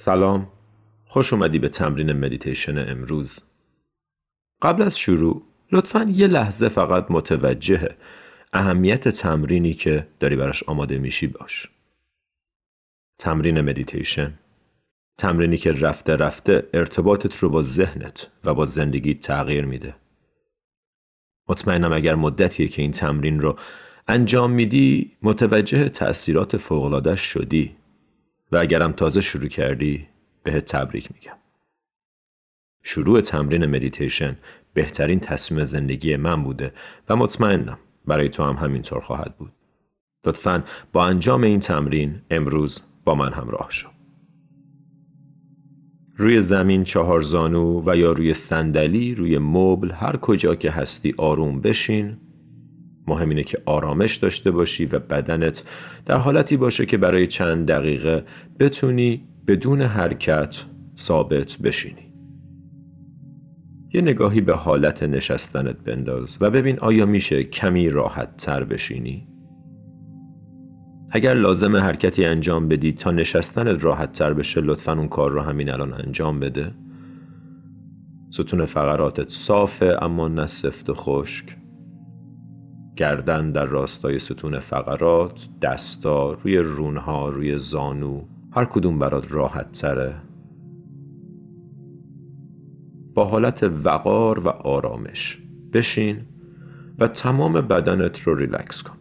سلام. خوش اومدی به تمرین مدیتیشن امروز. قبل از شروع لطفا یه لحظه فقط متوجه اهمیت تمرینی که داری براش آماده میشی باش. تمرین مدیتیشن. تمرینی که رفته رفته ارتباطت رو با ذهنت و با زندگی تغییر میده. مطمئنم اگر مدتیه که این تمرین رو انجام میدی متوجه تأثیرات فوق‌العادش شدی. و اگرم تازه شروع کردی بهت تبریک میگم. شروع تمرین مدیتیشن بهترین تصمیم زندگی من بوده و مطمئنم برای تو هم همینطور خواهد بود. لطفا با انجام این تمرین امروز با من همراه شو. روی زمین چهار زانو و یا روی صندلی روی مبل هر کجا که هستی آروم بشین مهم اینه که آرامش داشته باشی و بدنت در حالتی باشه که برای چند دقیقه بتونی بدون حرکت ثابت بشینی. یه نگاهی به حالت نشستنت بنداز و ببین آیا میشه کمی راحت تر بشینی؟ اگر لازم حرکتی انجام بدی تا نشستنت راحت تر بشه لطفا اون کار رو همین الان انجام بده. ستون فقراتت صافه اما نه سفت و خشک. گردن در راستای ستون فقرات، دستا روی رونها، روی زانو، هر کدوم برات راحت تره. با حالت وقار و آرامش بشین و تمام بدنت رو ریلکس کن.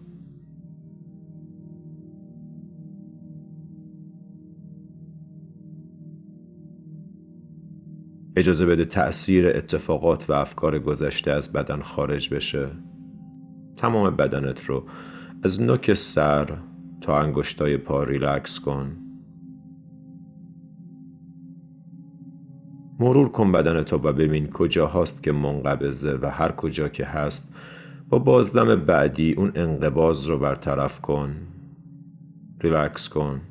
اجازه بده تأثیر اتفاقات و افکار گذشته از بدن خارج بشه تمام بدنت رو از نوک سر تا انگشتای پا ریلکس کن. مرور کن بدنت و ببین کجا هاست که منقبضه و هر کجا که هست با بازدم بعدی اون انقباض رو برطرف کن. ریلکس کن.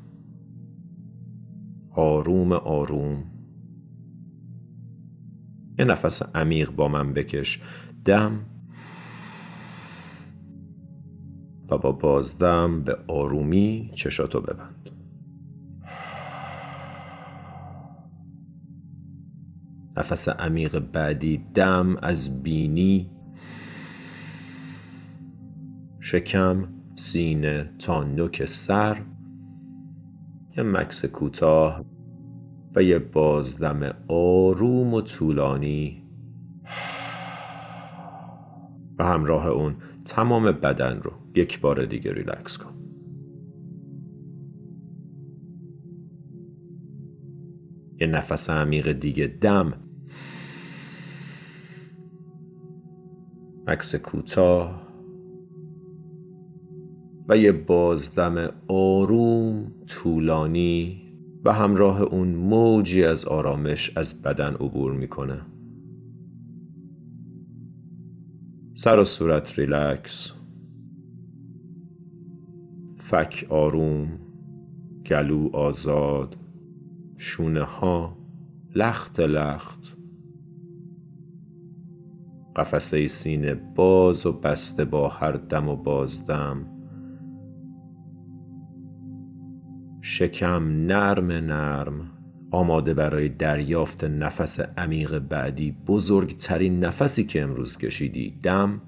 آروم آروم. یه نفس عمیق با من بکش. دم و با بازدم به آرومی چشاتو ببند. نفس عمیق بعدی دم از بینی شکم سینه تا نوک سر یه مکس کوتاه و یه بازدم آروم و طولانی. و همراه اون تمام بدن رو یک بار دیگه ریلکس کن. یه نفس عمیق دیگه دم. عکس کوتاه. و یه بازدم آروم طولانی و همراه اون موجی از آرامش از بدن عبور می‌کنه. سر و صورت ریلکس. فک آروم گلو آزاد شونه ها لخت لخت. قفسه سینه باز و بسته با هر دم و بازدم. شکم نرم نرم. آماده برای دریافت نفس عمیق بعدی بزرگترین نفسی که امروز کشیدی. دم؟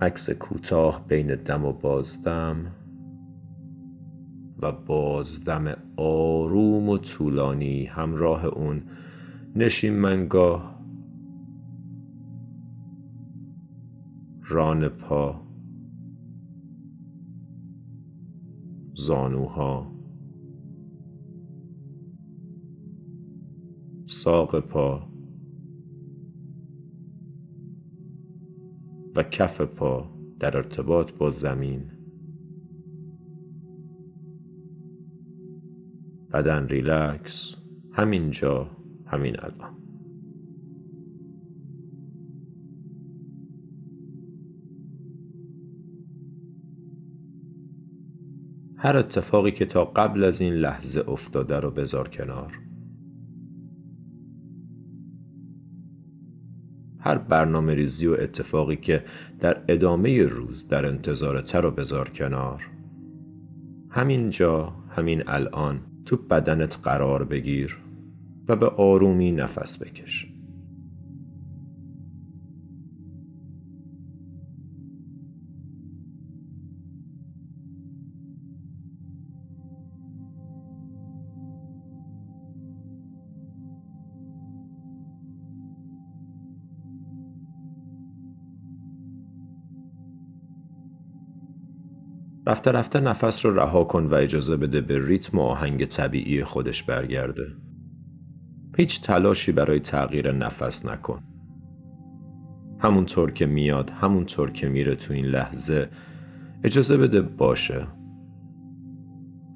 عکس کوتاه بین دم و بازدم و بازدم آروم و طولانی همراه اون نشین منگاه ران پا. زانوها. ساق پا. و کف پا در ارتباط با زمین. بدن ریلکس. همینجا همین الان. هر اتفاقی که تا قبل از این لحظه افتاده رو بذار کنار. هر برنامه ریزی و اتفاقی که در ادامه روز در انتظارته رو بذار کنار. همین جا همین الان تو بدنت قرار بگیر و به آرومی نفس بکش. رفته رفته نفس رو رها کن و اجازه بده به ریتم و آهنگ طبیعی خودش برگرده. هیچ تلاشی برای تغییر نفس نکن. همونطور که میاد همونطور که میره تو این لحظه اجازه بده باشه.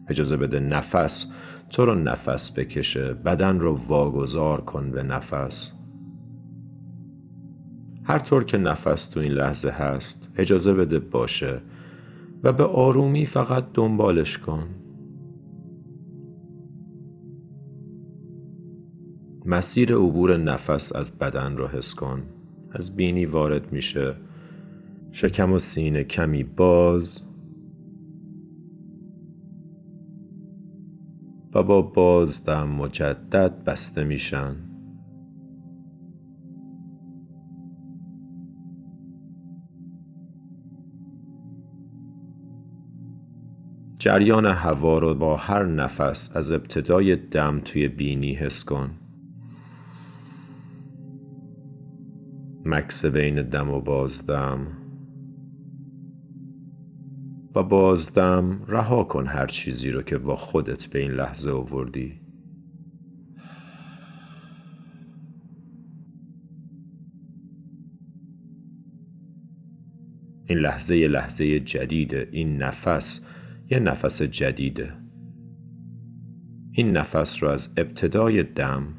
اجازه بده نفس تو رو نفس بکشه بدن رو واگذار کن به نفس هر طور که نفس تو این لحظه هست اجازه بده باشه و به آرومی فقط دنبالش کن. مسیر عبور نفس از بدن را حس کن. از بینی وارد میشه. شکم و سینه کمی باز. و با بازدم مجدد بسته میشن. جریان هوا رو با هر نفس از ابتدای دم توی بینی حس کن. مکس بین دم و بازدم. و بازدم رها کن هر چیزی رو که با خودت به این لحظه آوردی. این لحظه لحظه جدیده این نفس یه نفس جدیده. این نفس رو از ابتدای دم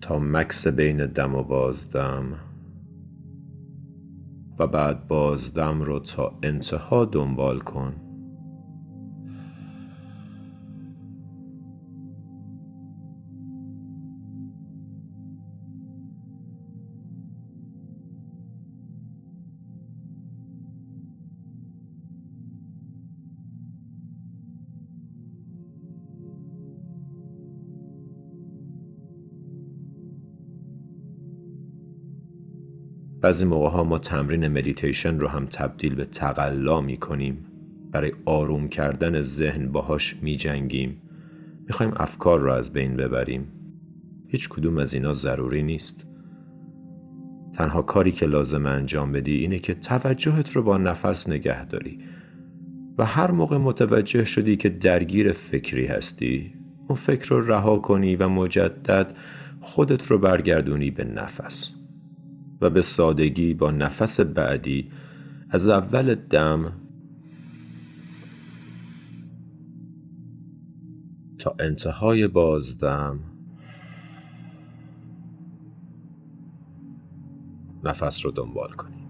تا مکس بین دم و بازدم و بعد بازدم رو تا انتها دنبال کن. بعضی موقع ها ما تمرین مدیتیشن رو هم تبدیل به تقلا می کنیم. برای آروم کردن ذهن باهاش می جنگیم. می افکار رو از بین ببریم. هیچ کدوم از اینا ضروری نیست. تنها کاری که لازم انجام بدی اینه که توجهت رو با نفس نگه داری. و هر موقع متوجه شدی که درگیر فکری هستی اون فکر رو رها کنی و مجدد خودت رو برگردونی به نفس. و به سادگی با نفس بعدی از اول دم تا انتهای بازدم. نفس رو دنبال کنی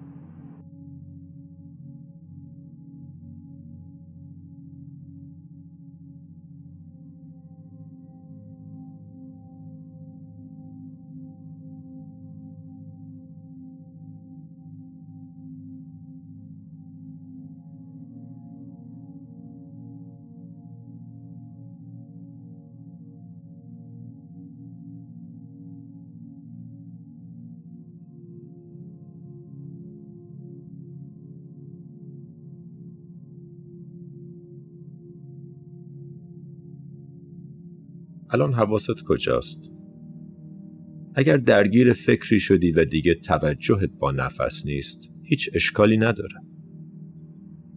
الان حواست کجاست؟ اگر درگیر فکری شدی و دیگه توجهت با نفس نیست هیچ اشکالی نداره.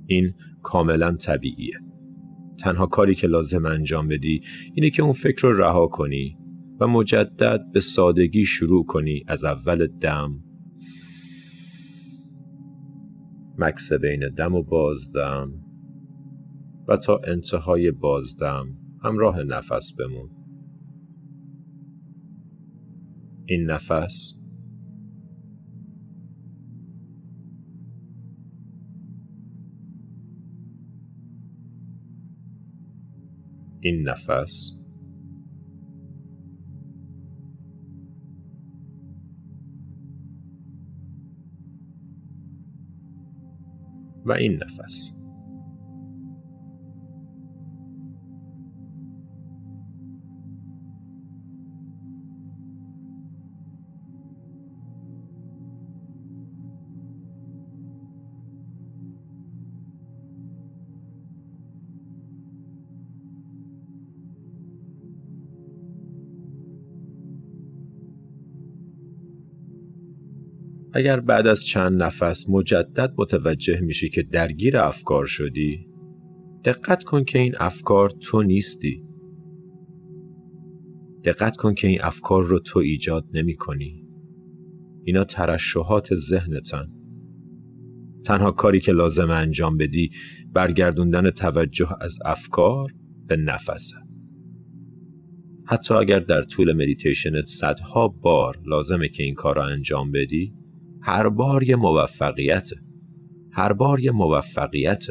این کاملا طبیعیه. تنها کاری که لازم انجام بدی اینه که اون فکر رو رها کنی و مجدد به سادگی شروع کنی از اول دم. مکس بین دم و بازدم و تا انتهای بازدم همراه نفس بمون. این نفس. این نفس. و این نفس. اگر بعد از چند نفس مجدد متوجه میشی که درگیر افکار شدی دقت کن که این افکار تو نیستی. دقت کن که این افکار رو تو ایجاد نمی کنی اینا ترشحات ذهنتن. تنها کاری که لازم انجام بدی برگردوندن توجه از افکار به نفسه. حتی اگر در طول مدیتیشنت صدها بار لازمه که این کار را انجام بدی هر بار یه موفقیت هر بار یه موفقیت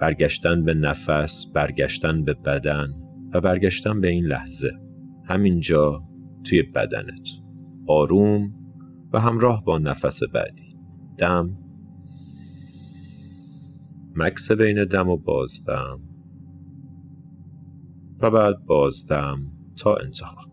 برگشتن به نفس برگشتن به بدن و برگشتن به این لحظه. همینجا توی بدنت. آروم و همراه با نفس بعدی. دم. مکس بین دم و بازدم. و بعد بازدم تا انتها.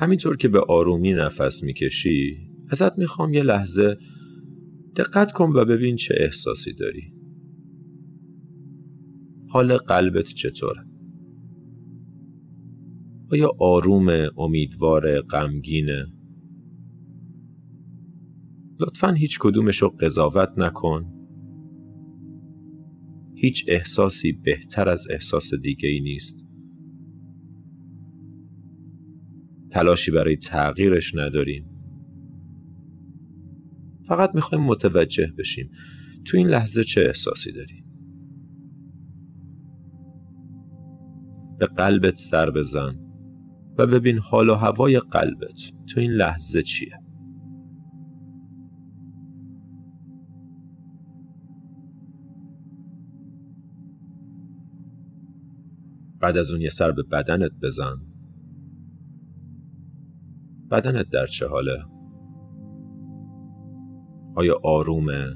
همینطور که به آرومی نفس می‌کشی ازت می‌خوام یه لحظه دقت کن و ببین چه احساسی داری. حال قلبت چطوره؟ آیا آروم امیدوار غمگینه؟ لطفا هیچ کدومش رو قضاوت نکن. هیچ احساسی بهتر از احساس دیگه ای نیست. تلاشی برای تغییرش نداریم. فقط می‌خوایم متوجه بشیم تو این لحظه چه احساسی داری. به قلبت سر بزن و ببین حال و هوای قلبت تو این لحظه چیه. بعد از اون یه سر به بدنت بزن. بدنت در چه حاله؟ آیا آرومه؟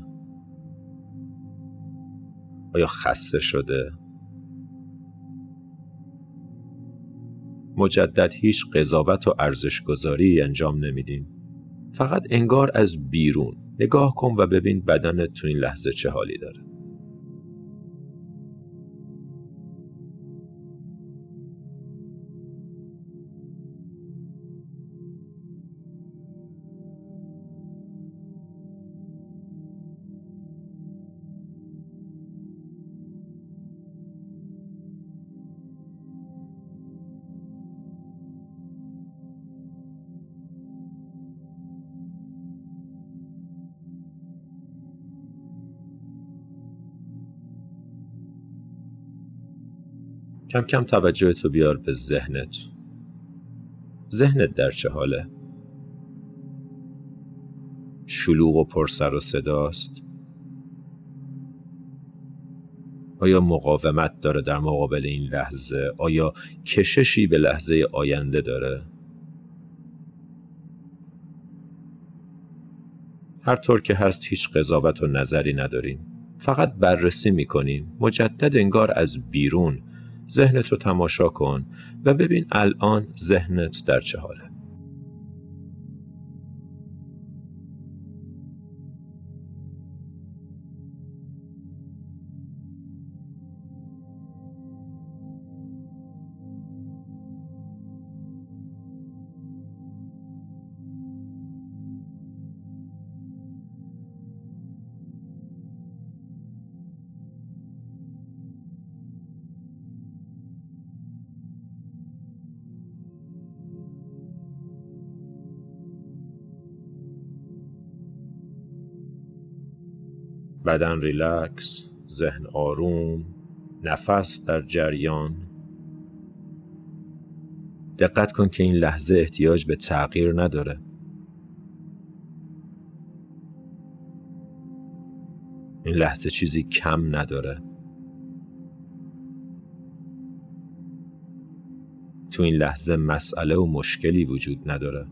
آیا خسته شده؟ مجدد هیچ قضاوت و ارزش گذاری انجام نمیدیم. فقط انگار از بیرون نگاه کن و ببین بدنت تو این لحظه چه حالی داره. کم کم توجه تو بیار به ذهنت ذهنت در چه حاله؟ شلوغ و پرسر و صداست؟ آیا مقاومت داره در مقابل این لحظه؟ آیا کششی به لحظه آینده داره؟ هر طور که هست هیچ قضاوت و نظری نداریم فقط بررسی می‌کنیم مجدد انگار از بیرون ذهنت رو تماشا کن و ببین الان ذهنت در چه حاله. بدن ریلکس ذهن آروم نفس در جریان. دقت کن که این لحظه احتیاج به تغییر نداره. این لحظه چیزی کم نداره. تو این لحظه مسئله و مشکلی وجود نداره.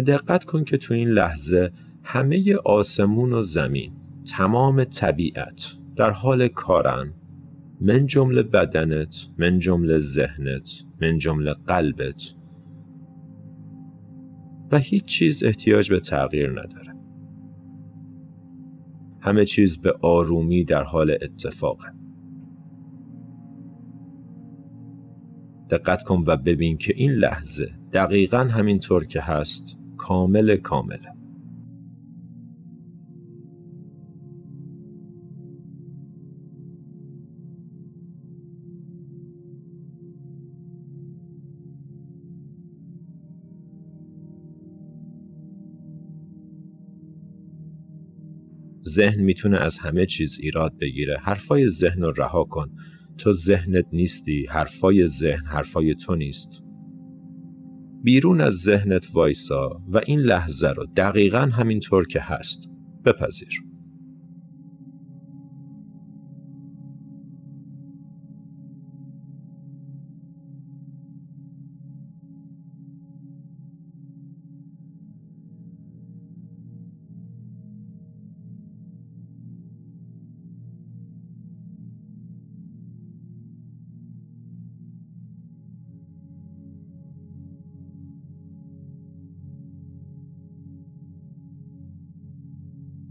دقت کن که تو این لحظه همه آسمون و زمین تمام طبیعت در حال کارن. من جمله بدنت من جمله ذهنت من جمله قلبت. و هیچ چیز احتیاج به تغییر نداره. همه چیز به آرومی در حال اتفاقه. دقت کن و ببین که این لحظه دقیقا همینطور که هست کامل کامله ذهن می‌تونه از همه چیز ایراد بگیره. حرفای ذهن رو رها کن. تو ذهنت نیستی. حرفای ذهن حرفای تو نیست. بیرون از ذهنت وایسا و این لحظه رو دقیقا همینطور که هست بپذیر.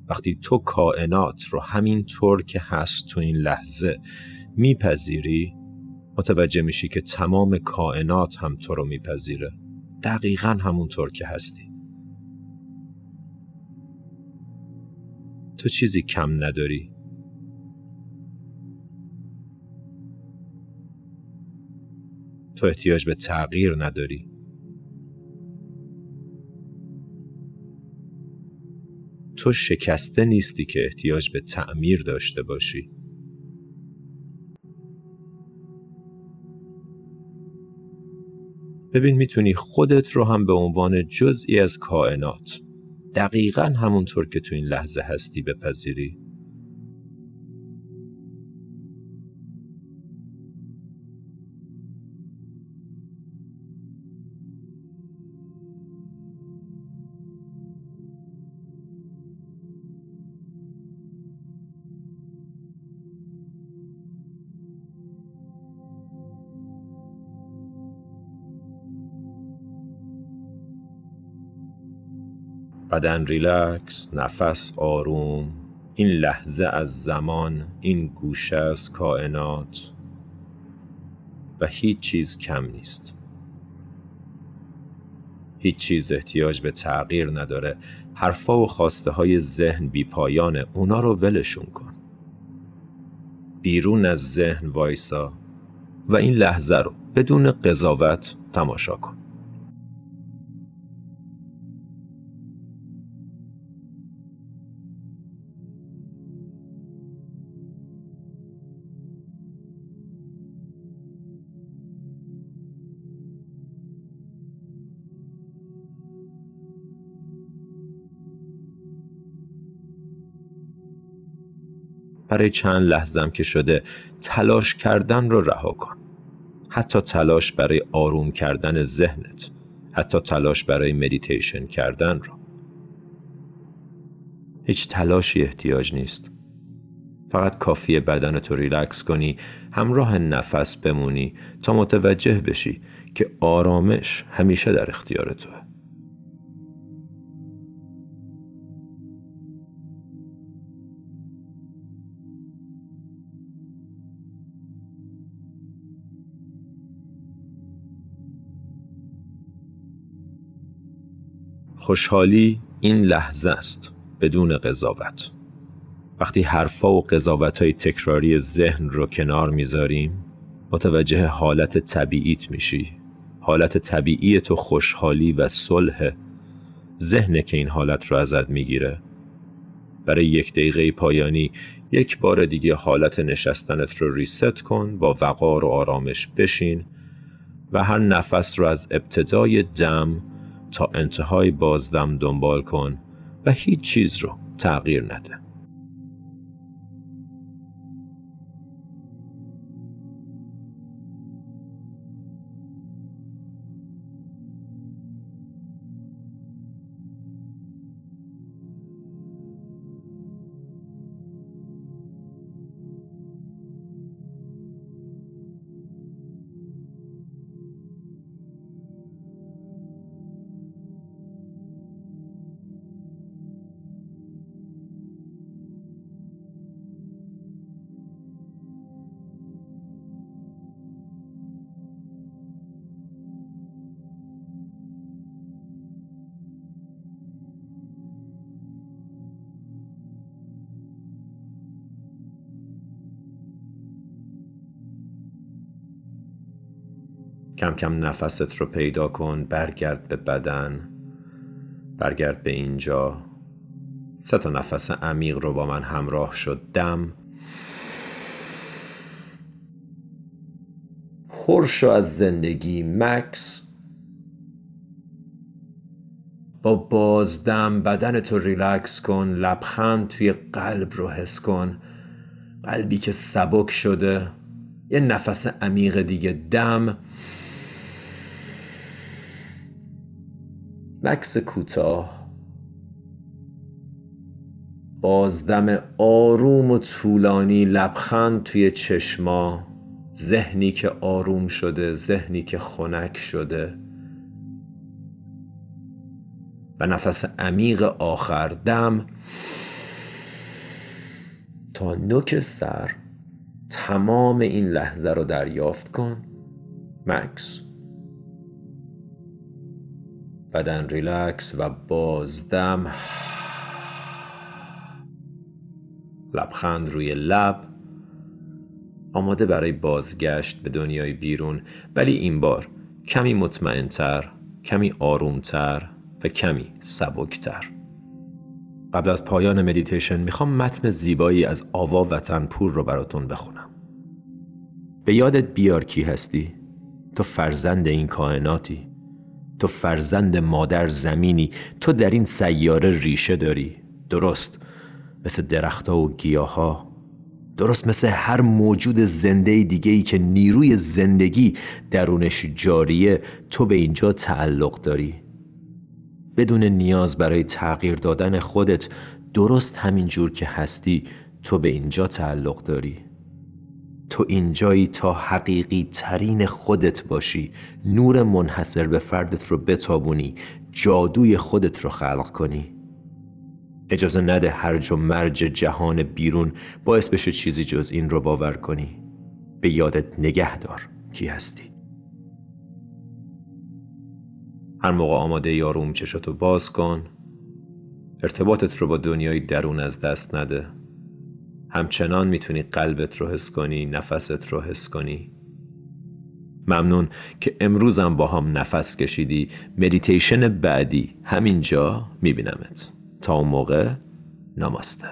وقتی تو کائنات رو همین طور که هست تو این لحظه میپذیری متوجه میشی که تمام کائنات هم تو رو میپذیره. دقیقا همونطور که هستی. تو چیزی کم نداری. تو احتیاج به تغییر نداری. تو شکسته نیستی که احتیاج به تعمیر داشته باشی. ببین می‌تونی خودت رو هم به عنوان جزئی از کائنات دقیقا همونطور که تو این لحظه هستی بپذیری. بدن ریلکس نفس آروم این لحظه از زمان این گوشه از کائنات و هیچ چیز کم نیست. هیچ چیز احتیاج به تغییر نداره. حرفا و خواسته های ذهن بی پایانه. اونا رو ولشون کن. بیرون از ذهن وایسا و این لحظه رو بدون قضاوت تماشا کن. برای چند لحظم که شده تلاش کردن رو رها کن. حتی تلاش برای آروم کردن ذهنت. حتی تلاش برای مدیتیشن کردن رو. هیچ تلاشی احتیاج نیست. فقط کافیه بدن تو ریلکس کنی همراه نفس بمونی تا متوجه بشی که آرامش همیشه در اختیار توه. خوشحالی این لحظه است بدون قضاوت. وقتی حرفا و قضاوت های تکراری ذهن رو کنار می‌ذاریم متوجه حالت طبیعیت میشی. حالت طبیعی تو خوشحالی و صلح ذهن که این حالت رو ازت می‌گیره. برای یک دقیقه پایانی یک بار دیگه حالت نشستنت رو ریست کن با وقار و آرامش بشین و هر نفس رو از ابتدای دم تا انتهای بازدم دنبال کن و هیچ چیز رو تغییر نده. کم کم نفست رو پیدا کن برگرد به بدن برگرد به اینجا. سه تا نفس عمیق رو با من همراه شد. دم. پرشو از زندگی. مکس. با بازدم بدن تو ریلکس کن. لبخند توی قلب رو حس کن. قلبی که سبک شده. یه نفس عمیق دیگه. دم. مکس کوتاه. بازدم آروم و طولانی لبخند توی چشما. ذهنی که آروم شده ذهنی که خنک شده. و نفس عمیق آخر دم. تا نوک سر تمام این لحظه رو دریافت کن مکس. بدن ریلکس و بازدم. لبخند روی لب. آماده برای بازگشت به دنیای بیرون. ولی این بار کمی مطمئنتر کمی آرومتر و کمی سبکتر. قبل از پایان مدیتیشن می‌خوام متن زیبایی از آوا وطن پور رو براتون بخونم. به یادت بیار کی هستی؟ تو فرزند این کائناتی. تو فرزند مادر زمینی تو در این سیاره ریشه داری. درست مثل درختها و گیاها. درست مثل هر موجود زنده دیگه ای که نیروی زندگی درونش جاریه تو به اینجا تعلق داری. بدون نیاز برای تغییر دادن خودت درست همین جور که هستی تو به اینجا تعلق داری. تو اینجایی تا حقیقی ترین خودت باشی. نور منحصر به فردت رو بتابونی. جادوی خودت رو خلق کنی. اجازه نده هرج و مرج جهان بیرون باعث بشه چیزی جز این رو باور کنی. به یادت نگه دار کی هستی. هر موقع آماده یاروم چشاتو باز کن. ارتباطت رو با دنیای درون از دست نده. همچنان می‌تونی قلبت رو حس کنی نفست رو حس کنی. ممنون که امروزم با هم نفس کشیدی. مدیتیشن بعدی همینجا میبینمت. تا اون موقع نماسته.